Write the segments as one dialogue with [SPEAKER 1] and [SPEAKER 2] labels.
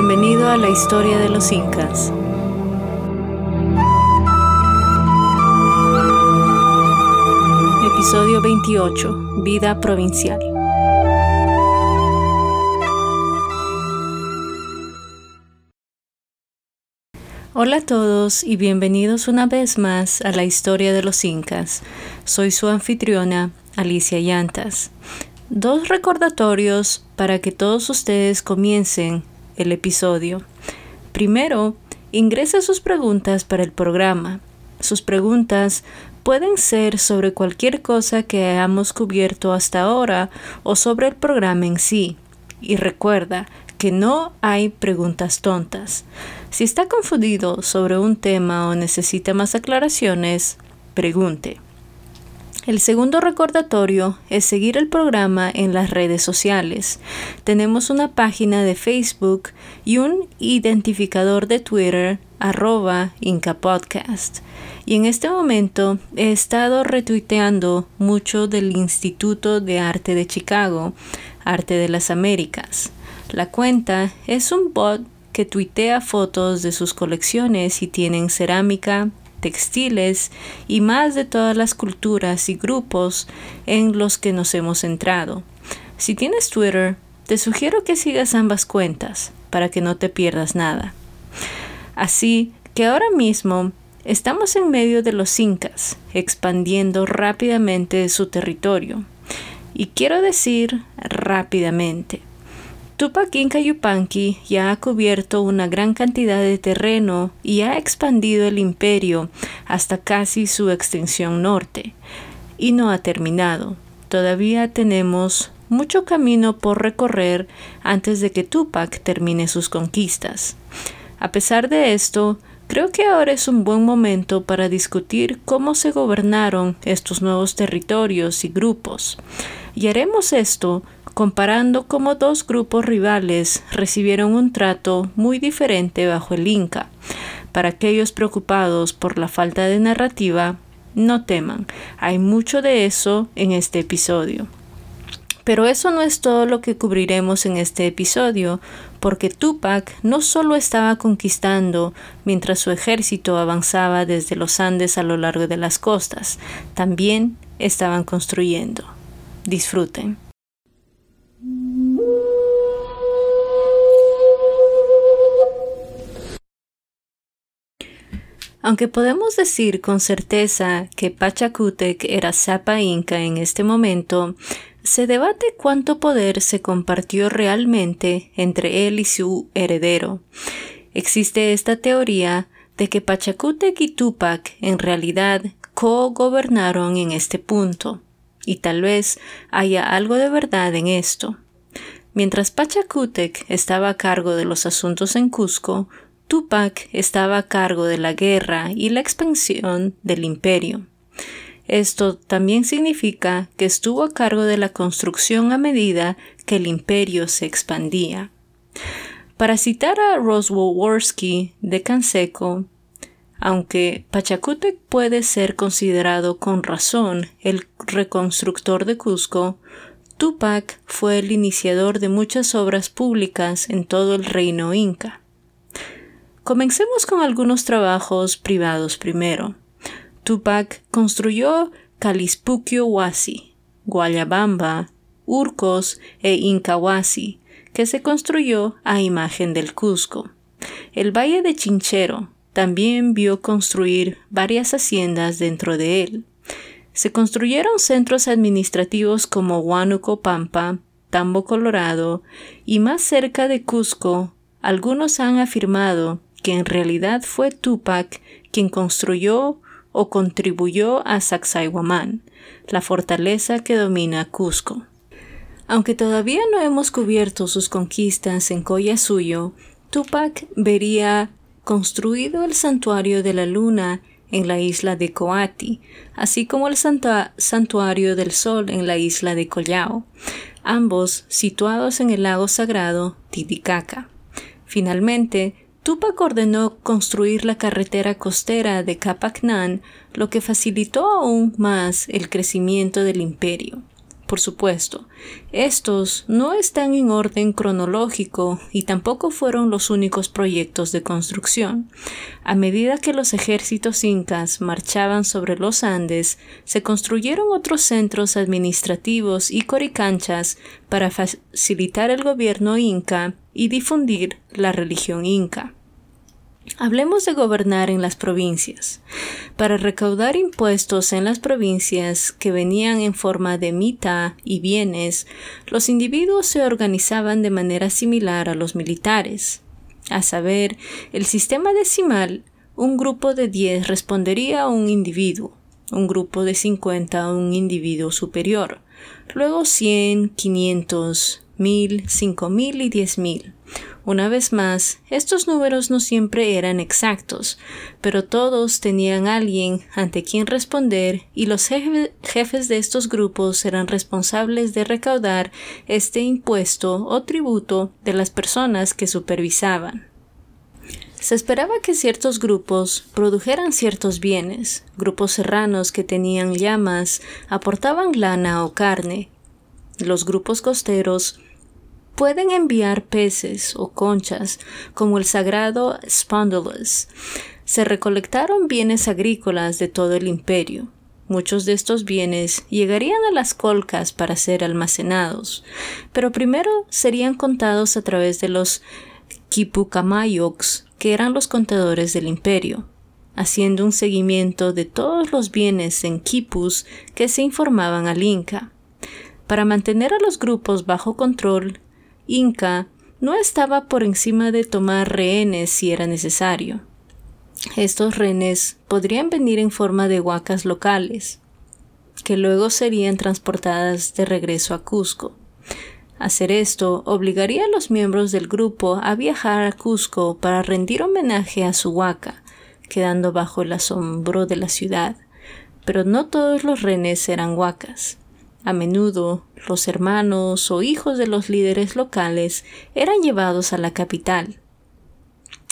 [SPEAKER 1] Bienvenido a la historia de los incas. Episodio 28. Vida provincial. Hola a todos y bienvenidos una vez más a la historia de los incas. Soy su anfitriona, Alicia Llantas. Dos recordatorios para que todos ustedes comiencen el episodio. Primero, ingrese sus preguntas para el programa. Sus preguntas pueden ser sobre cualquier cosa que hayamos cubierto hasta ahora o sobre el programa en sí. Y recuerda que no hay preguntas tontas. Si está confundido sobre un tema o necesita más aclaraciones, pregunte. El segundo recordatorio es seguir el programa en las redes sociales. Tenemos una página de Facebook y un identificador de Twitter arroba Incapodcast. Y en este momento he estado retuiteando mucho del Instituto de Arte de Chicago, Arte de las Américas. La cuenta es un bot que tuitea fotos de sus colecciones y tienen cerámica, textiles y más de todas las culturas y grupos en los que nos hemos centrado. Si tienes Twitter, te sugiero que sigas ambas cuentas para que no te pierdas nada. Así que ahora mismo estamos en medio de los incas, expandiendo rápidamente su territorio. Y quiero decir rápidamente, Tupac Inca Yupanqui ya ha cubierto una gran cantidad de terreno y ha expandido el imperio hasta casi su extensión norte. Y no ha terminado. Todavía tenemos mucho camino por recorrer antes de que Tupac termine sus conquistas. A pesar de esto, creo que ahora es un buen momento para discutir cómo se gobernaron estos nuevos territorios y grupos. Y haremos esto comparando cómo dos grupos rivales recibieron un trato muy diferente bajo el Inca. Para aquellos preocupados por la falta de narrativa, no teman, hay mucho de eso en este episodio. Pero eso no es todo lo que cubriremos en este episodio, porque Tupac no solo estaba conquistando mientras su ejército avanzaba desde los Andes a lo largo de las costas, también estaban construyendo. Disfruten. Aunque podemos decir con certeza que Pachacútec era Zapa Inca en este momento, se debate cuánto poder se compartió realmente entre él y su heredero. Existe esta teoría de que Pachacútec y Tupac en realidad co-gobernaron en este punto, y tal vez haya algo de verdad en esto. Mientras Pachacútec estaba a cargo de los asuntos en Cusco, Tupac estaba a cargo de la guerra y la expansión del imperio. Esto también significa que estuvo a cargo de la construcción a medida que el imperio se expandía. Para citar a Roswell de Canseco, aunque Pachacútec puede ser considerado con razón el reconstructor de Cusco, Tupac fue el iniciador de muchas obras públicas en todo el reino inca. Comencemos con algunos trabajos privados primero. Tupac construyó Calispuquio Huasi, Guayabamba, Urcos e Incahuasi, que se construyó a imagen del Cusco. El Valle de Chinchero también vio construir varias haciendas dentro de él. Se construyeron centros administrativos como Huánuco Pampa, Tambo Colorado y más cerca de Cusco, algunos han afirmado que en realidad fue Tupac quien construyó o contribuyó a Sacsayhuamán, la fortaleza que domina Cusco. Aunque todavía no hemos cubierto sus conquistas en Collasuyo, Tupac vería construido el santuario de la luna en la isla de Coati, así como el santuario del sol en la isla de Collao, ambos situados en el lago sagrado Titicaca. Finalmente, Tupac ordenó construir la carretera costera de Capacnán, lo que facilitó aún más el crecimiento del imperio. Por supuesto, estos no están en orden cronológico y tampoco fueron los únicos proyectos de construcción. A medida que los ejércitos incas marchaban sobre los Andes, se construyeron otros centros administrativos y coricanchas para facilitar el gobierno inca y difundir la religión inca. Hablemos de gobernar en las provincias. Para recaudar impuestos en las provincias que venían en forma de mita y bienes, los individuos se organizaban de manera similar a los militares. A saber, el sistema decimal, un grupo de 10 respondería a un individuo, un grupo de 50 a un individuo superior, luego 100, 500, 1000, 5000 y 10000. Una vez más, estos números no siempre eran exactos, pero todos tenían alguien ante quien responder y los jefes de estos grupos eran responsables de recaudar este impuesto o tributo de las personas que supervisaban. Se esperaba que ciertos grupos produjeran ciertos bienes. Grupos serranos que tenían llamas aportaban lana o carne. Los grupos costeros pueden enviar peces o conchas, como el sagrado Spondylus. Se recolectaron bienes agrícolas de todo el imperio. Muchos de estos bienes llegarían a las colcas para ser almacenados, pero primero serían contados a través de los Kipukamayoks, que eran los contadores del imperio, haciendo un seguimiento de todos los bienes en Kipus que se informaban al Inca. Para mantener a los grupos bajo control, Inca no estaba por encima de tomar rehenes si era necesario. Estos rehenes podrían venir en forma de huacas locales, que luego serían transportadas de regreso a Cusco. Hacer esto obligaría a los miembros del grupo a viajar a Cusco para rendir homenaje a su huaca, quedando bajo el asombro de la ciudad. Pero no todos los rehenes eran huacas. A menudo, los hermanos o hijos de los líderes locales eran llevados a la capital.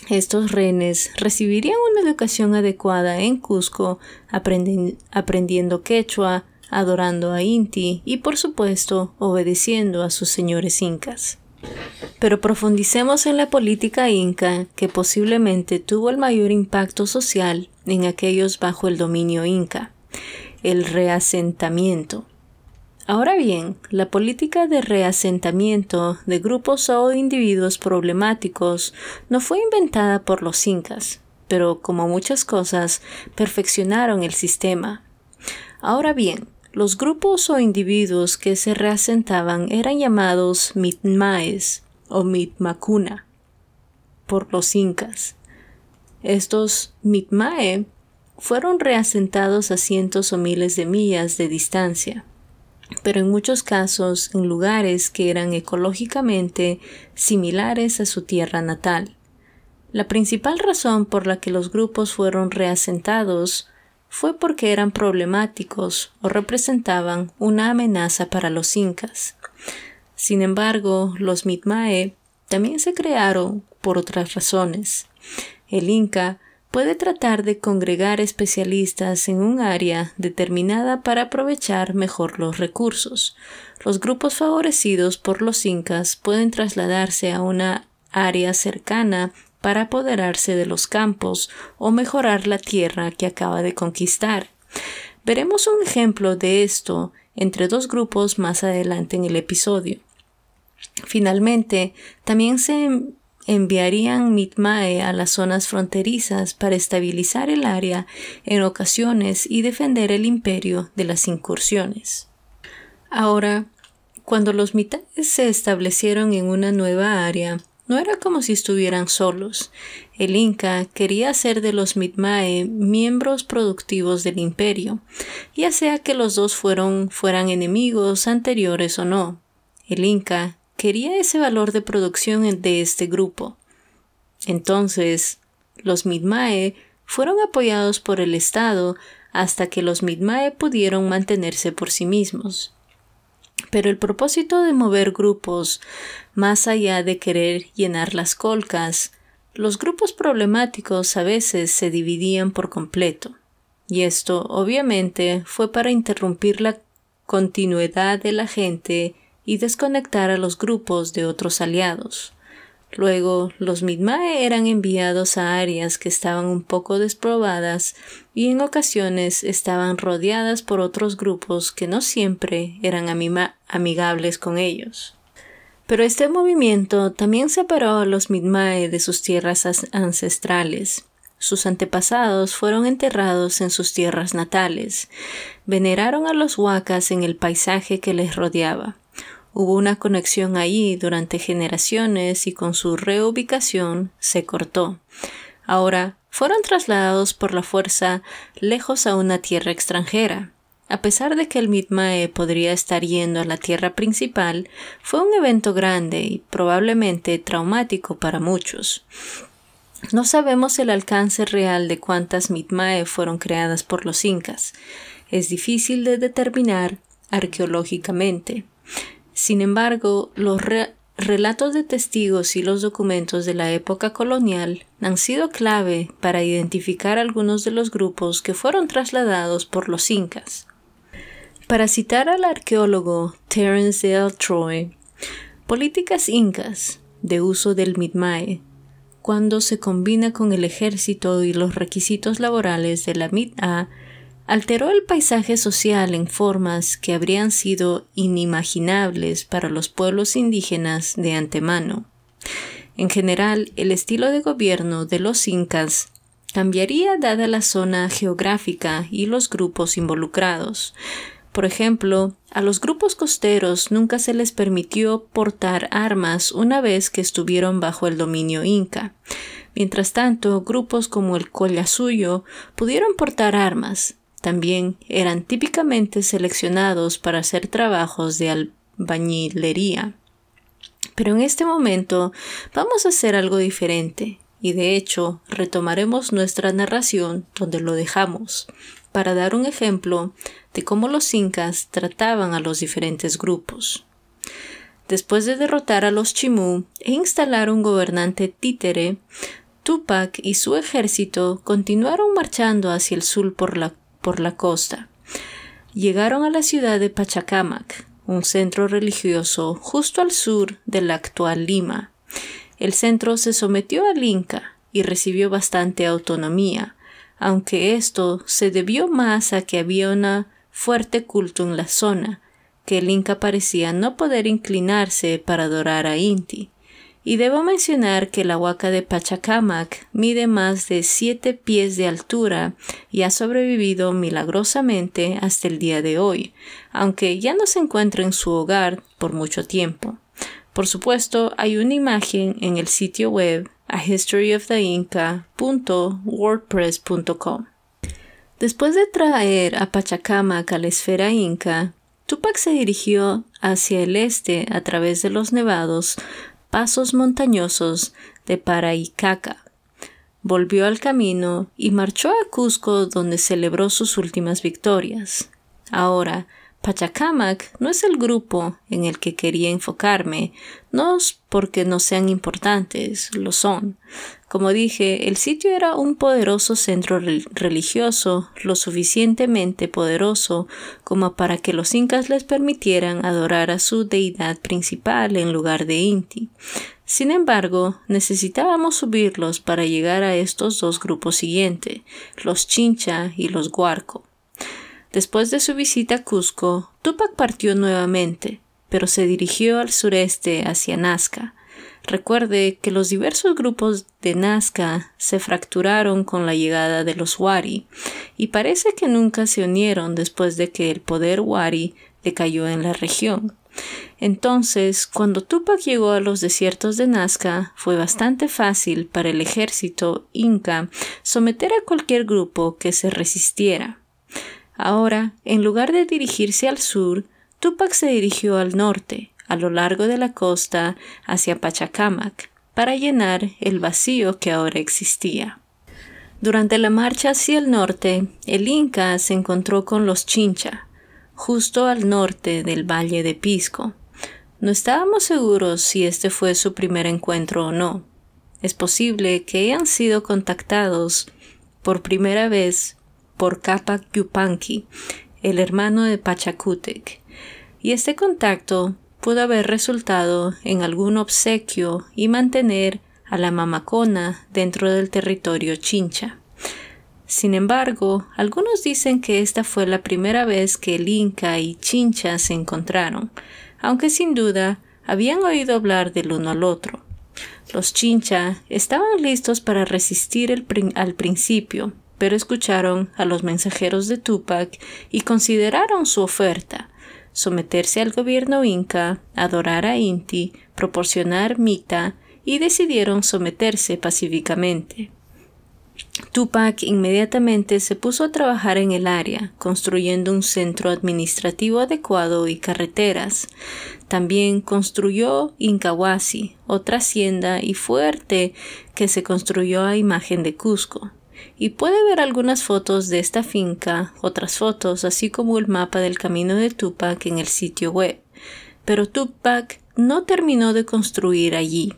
[SPEAKER 1] Estos rehenes recibirían una educación adecuada en Cusco, aprendiendo quechua, adorando a Inti y, por supuesto, obedeciendo a sus señores incas. Pero profundicemos en la política inca que posiblemente tuvo el mayor impacto social en aquellos bajo el dominio inca, el reasentamiento. Ahora bien, la política de reasentamiento de grupos o individuos problemáticos no fue inventada por los incas, pero como muchas cosas, perfeccionaron el sistema. Ahora bien, los grupos o individuos que se reasentaban eran llamados mitmaes o mitmacuna por los incas. Estos mitmae fueron reasentados a cientos o miles de millas de distancia pero en muchos casos en lugares que eran ecológicamente similares a su tierra natal. La principal razón por la que los grupos fueron reasentados fue porque eran problemáticos o representaban una amenaza para los incas. Sin embargo, los Mitmae también se crearon por otras razones. El inca puede tratar de congregar especialistas en un área determinada para aprovechar mejor los recursos. Los grupos favorecidos por los incas pueden trasladarse a una área cercana para apoderarse de los campos o mejorar la tierra que acaba de conquistar. Veremos un ejemplo de esto entre dos grupos más adelante en el episodio. Finalmente, también se enviarían Mitmae a las zonas fronterizas para estabilizar el área en ocasiones y defender el imperio de las incursiones. Ahora, cuando los Mitaes se establecieron en una nueva área, no era como si estuvieran solos. El Inca quería hacer de los Mitmae miembros productivos del imperio, ya sea que los dos fueran enemigos anteriores o no. El Inca quería ese valor de producción de este grupo. Entonces, los Midmae fueron apoyados por el Estado hasta que los Midmae pudieron mantenerse por sí mismos. Pero el propósito de mover grupos, más allá de querer llenar las colcas, los grupos problemáticos a veces se dividían por completo. Y esto, obviamente, fue para interrumpir la continuidad de la gente y desconectar a los grupos de otros aliados. Luego, los Midmae eran enviados a áreas que estaban un poco desprobadas y en ocasiones estaban rodeadas por otros grupos que no siempre eran amigables con ellos. Pero este movimiento también separó a los Midmae de sus tierras ancestrales. Sus antepasados fueron enterrados en sus tierras natales. Veneraron a los huacas en el paisaje que les rodeaba. Hubo una conexión allí durante generaciones y con su reubicación se cortó. Ahora fueron trasladados por la fuerza lejos a una tierra extranjera. A pesar de que el Mitmae podría estar yendo a la tierra principal, fue un evento grande y probablemente traumático para muchos. No sabemos el alcance real de cuántas Mitmae fueron creadas por los incas. Es difícil de determinar arqueológicamente. Sin embargo, los relatos de testigos y los documentos de la época colonial han sido clave para identificar algunos de los grupos que fueron trasladados por los incas. Para citar al arqueólogo Terence Dale Troy, políticas incas de uso del mitmae, cuando se combina con el ejército y los requisitos laborales de la mit'a, alteró el paisaje social en formas que habrían sido inimaginables para los pueblos indígenas de antemano. En general, el estilo de gobierno de los incas cambiaría dada la zona geográfica y los grupos involucrados. Por ejemplo, a los grupos costeros nunca se les permitió portar armas una vez que estuvieron bajo el dominio inca. Mientras tanto, grupos como el Collasuyo pudieron portar armas, también eran típicamente seleccionados para hacer trabajos de albañilería. Pero en este momento vamos a hacer algo diferente y de hecho retomaremos nuestra narración donde lo dejamos para dar un ejemplo de cómo los incas trataban a los diferentes grupos. Después de derrotar a los Chimú e instalar un gobernante títere, Tupac y su ejército continuaron marchando hacia el sur por la por la costa. Llegaron a la ciudad de Pachacamac, un centro religioso justo al sur de la actual Lima. El centro se sometió al Inca y recibió bastante autonomía, aunque esto se debió más a que había un fuerte culto en la zona, que el Inca parecía no poder inclinarse para adorar a Inti. Y debo mencionar que la huaca de Pachacamac mide más de siete pies de altura y ha sobrevivido milagrosamente hasta el día de hoy, aunque ya no se encuentra en su hogar por mucho tiempo. Por supuesto, hay una imagen en el sitio web a. Después de traer a Pachacamac a la esfera inca, Tupac se dirigió hacia el este a través de los nevados pasos montañosos de Paraicaca. Volvió al camino y marchó a Cusco donde celebró sus últimas victorias. Ahora, Pachacamac no es el grupo en el que quería enfocarme, no es porque no sean importantes, lo son. Como dije, el sitio era un poderoso centro religioso, lo suficientemente poderoso como para que los incas les permitieran adorar a su deidad principal en lugar de Inti. Sin embargo, necesitábamos subirlos para llegar a estos dos grupos siguientes, los Chincha y los Guarco. Después de su visita a Cusco, Tupac partió nuevamente, pero se dirigió al sureste hacia Nazca. Recuerde que los diversos grupos de Nazca se fracturaron con la llegada de los Wari, y parece que nunca se unieron después de que el poder Wari decayó en la región. Entonces, cuando Tupac llegó a los desiertos de Nazca, fue bastante fácil para el ejército inca someter a cualquier grupo que se resistiera. Ahora, en lugar de dirigirse al sur, Tupac se dirigió al norte, a lo largo de la costa, hacia Pachacamac, para llenar el vacío que ahora existía. Durante la marcha hacia el norte, el Inca se encontró con los Chincha, justo al norte del valle de Pisco. No estábamos seguros si este fue su primer encuentro o no. Es posible que hayan sido contactados por primera vez por Capac Yupanqui, el hermano de Pachacútec, y este contacto pudo haber resultado en algún obsequio y mantener a la mamacona dentro del territorio chincha. Sin embargo, algunos dicen que esta fue la primera vez que el Inca y Chincha se encontraron, aunque sin duda habían oído hablar del uno al otro. Los Chincha estaban listos para resistir al principio, pero escucharon a los mensajeros de Tupac y consideraron su oferta, someterse al gobierno inca, adorar a Inti, proporcionar mita y decidieron someterse pacíficamente. Tupac inmediatamente se puso a trabajar en el área, construyendo un centro administrativo adecuado y carreteras. También construyó Incahuasi, otra hacienda y fuerte que se construyó a imagen de Cusco. Y puede ver algunas fotos de esta finca, otras fotos, así como el mapa del camino de Tupac en el sitio web. Pero Tupac no terminó de construir allí.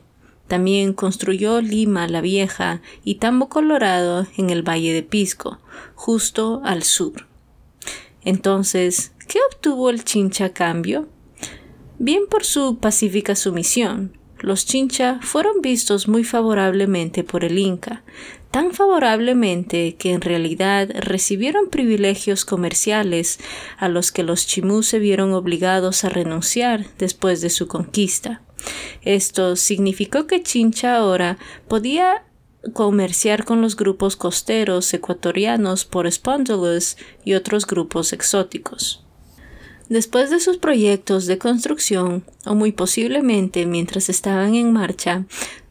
[SPEAKER 1] También construyó Lima la Vieja y Tambo Colorado en el Valle de Pisco, justo al sur. Entonces, ¿qué obtuvo el Chincha a cambio? Bien por su pacífica sumisión, los Chincha fueron vistos muy favorablemente por el Inca, tan favorablemente que en realidad recibieron privilegios comerciales a los que los chimú se vieron obligados a renunciar después de su conquista. Esto significó que Chincha ahora podía comerciar con los grupos costeros ecuatorianos por Spondylus y otros grupos exóticos. Después de sus proyectos de construcción, o muy posiblemente mientras estaban en marcha,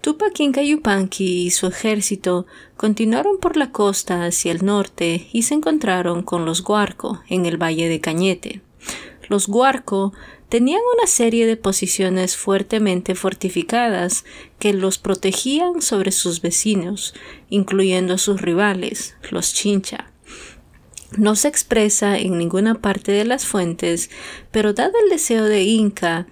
[SPEAKER 1] Tupac Inca Yupanqui y su ejército continuaron por la costa hacia el norte y se encontraron con los Guarco en el valle de Cañete. Los Guarco tenían una serie de posiciones fuertemente fortificadas que los protegían sobre sus vecinos, incluyendo a sus rivales, los Chincha. No se expresa en ninguna parte de las fuentes, pero dado el deseo de Inca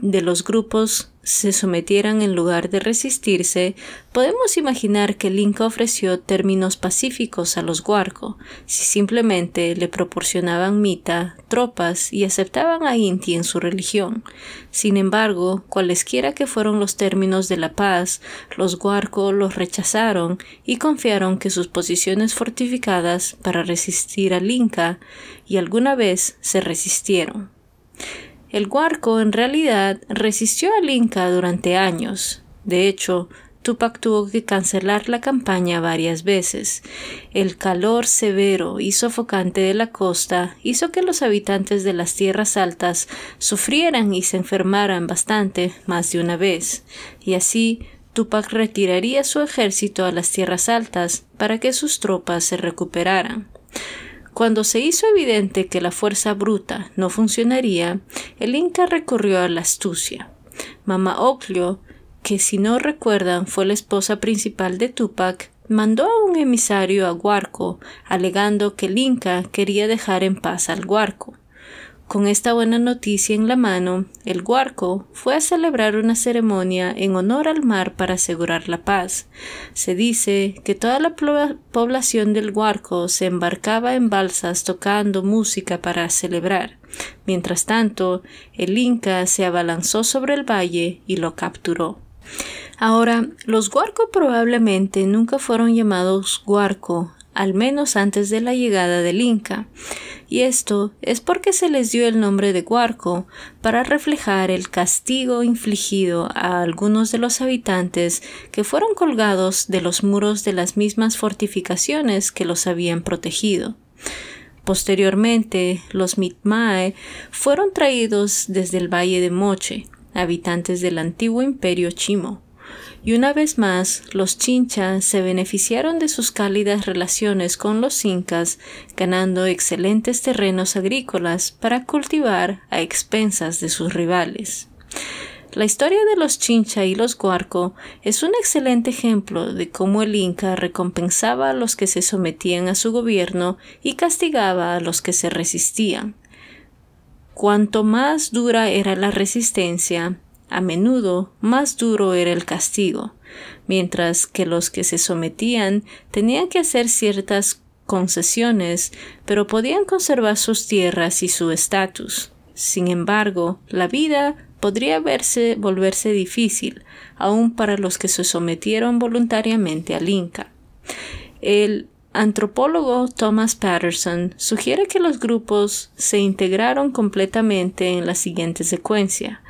[SPEAKER 1] de los grupos se sometieran en lugar de resistirse, podemos imaginar que el Inca ofreció términos pacíficos a los Guarco, si simplemente le proporcionaban mita, tropas y aceptaban a Inti en su religión. Sin embargo, cualesquiera que fueron los términos de la paz, los Guarco los rechazaron y confiaron que sus posiciones fortificadas para resistir al Inca y alguna vez se resistieron. El Guarco en realidad resistió al Inca durante años. De hecho, Tupac tuvo que cancelar la campaña varias veces. El calor severo y sofocante de la costa hizo que los habitantes de las tierras altas sufrieran y se enfermaran bastante más de una vez, y así Tupac retiraría su ejército a las tierras altas para que sus tropas se recuperaran. Cuando se hizo evidente que la fuerza bruta no funcionaría, el Inca recurrió a la astucia. Mama Oclio, que si no recuerdan fue la esposa principal de Tupac, mandó a un emisario a Huarco, alegando que el Inca quería dejar en paz al Huarco. Con esta buena noticia en la mano, el Guarco fue a celebrar una ceremonia en honor al mar para asegurar la paz. Se dice que toda la población del Guarco se embarcaba en balsas tocando música para celebrar. Mientras tanto, el Inca se abalanzó sobre el valle y lo capturó. Ahora, los Guarco probablemente nunca fueron llamados Guarco al menos antes de la llegada del Inca, y esto es porque se les dio el nombre de Guarco para reflejar el castigo infligido a algunos de los habitantes que fueron colgados de los muros de las mismas fortificaciones que los habían protegido. Posteriormente, los Mitmae fueron traídos desde el valle de Moche, habitantes del antiguo imperio Chimo y una vez más los chinchas se beneficiaron de sus cálidas relaciones con los incas, ganando excelentes terrenos agrícolas para cultivar a expensas de sus rivales. La historia de los Chincha y los Guarco es un excelente ejemplo de cómo el Inca recompensaba a los que se sometían a su gobierno y castigaba a los que se resistían. Cuanto más dura era la resistencia, a menudo más duro era el castigo, mientras que los que se sometían tenían que hacer ciertas concesiones, pero podían conservar sus tierras y su estatus. Sin embargo, la vida podría verse, volverse difícil, aun para los que se sometieron voluntariamente al Inca. El antropólogo Thomas Patterson sugiere que los grupos se integraron completamente en la siguiente secuencia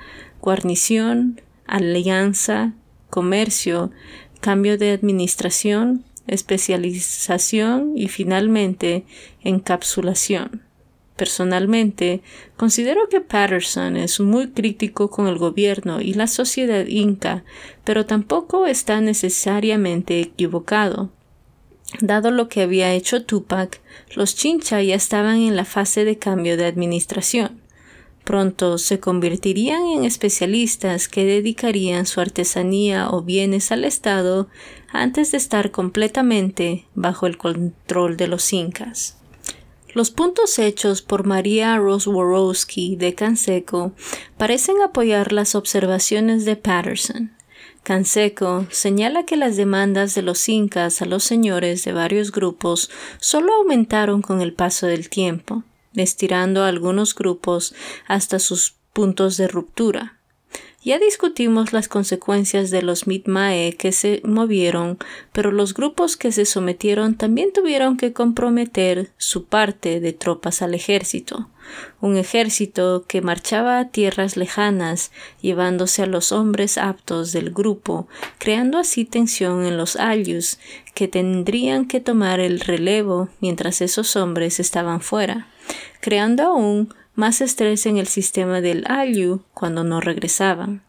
[SPEAKER 1] guarnición, alianza, comercio, cambio de administración, especialización y finalmente encapsulación. Personalmente, considero que Patterson es muy crítico con el gobierno y la sociedad inca, pero tampoco está necesariamente equivocado. Dado lo que había hecho Tupac, los Chincha ya estaban en la fase de cambio de administración. Pronto se convertirían en especialistas que dedicarían su artesanía o bienes al Estado antes de estar completamente bajo el control de los incas. Los puntos hechos por María Rosworowski de Canseco parecen apoyar las observaciones de Patterson. Canseco señala que las demandas de los incas a los señores de varios grupos solo aumentaron con el paso del tiempo estirando algunos grupos hasta sus puntos de ruptura. Ya discutimos las consecuencias de los Mitmae que se movieron, pero los grupos que se sometieron también tuvieron que comprometer su parte de tropas al ejército, un ejército que marchaba a tierras lejanas, llevándose a los hombres aptos del grupo, creando así tensión en los ayus, que tendrían que tomar el relevo mientras esos hombres estaban fuera creando aún más estrés en el sistema del Ayu cuando no regresaban.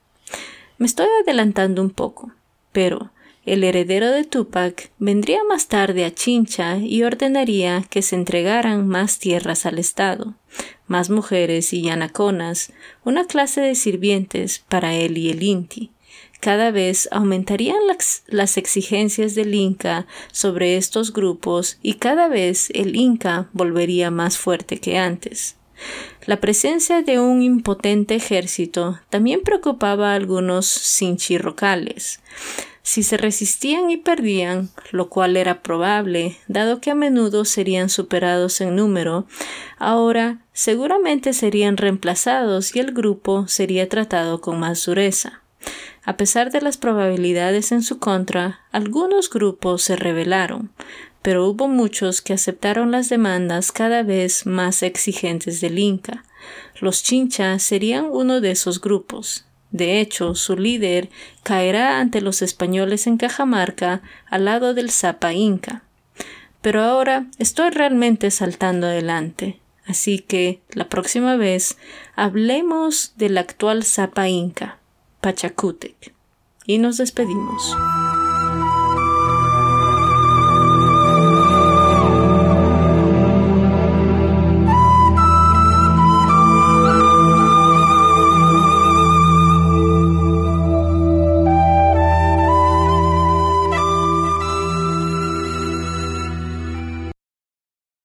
[SPEAKER 1] Me estoy adelantando un poco, pero el heredero de Tupac vendría más tarde a Chincha y ordenaría que se entregaran más tierras al Estado, más mujeres y yanaconas, una clase de sirvientes para él y el Inti, cada vez aumentarían las, exigencias del Inca sobre estos grupos y cada vez el Inca volvería más fuerte que antes. La presencia de un impotente ejército también preocupaba a algunos sinchirrocales. Si se resistían y perdían, lo cual era probable, dado que a menudo serían superados en número, ahora seguramente serían reemplazados y el grupo sería tratado con más dureza. A pesar de las probabilidades en su contra, algunos grupos se rebelaron, pero hubo muchos que aceptaron las demandas cada vez más exigentes del Inca. Los chinchas serían uno de esos grupos. De hecho, su líder caerá ante los españoles en Cajamarca al lado del Zapa Inca. Pero ahora estoy realmente saltando adelante. Así que la próxima vez hablemos del actual Zapa Inca. Pachacútec. Y nos despedimos.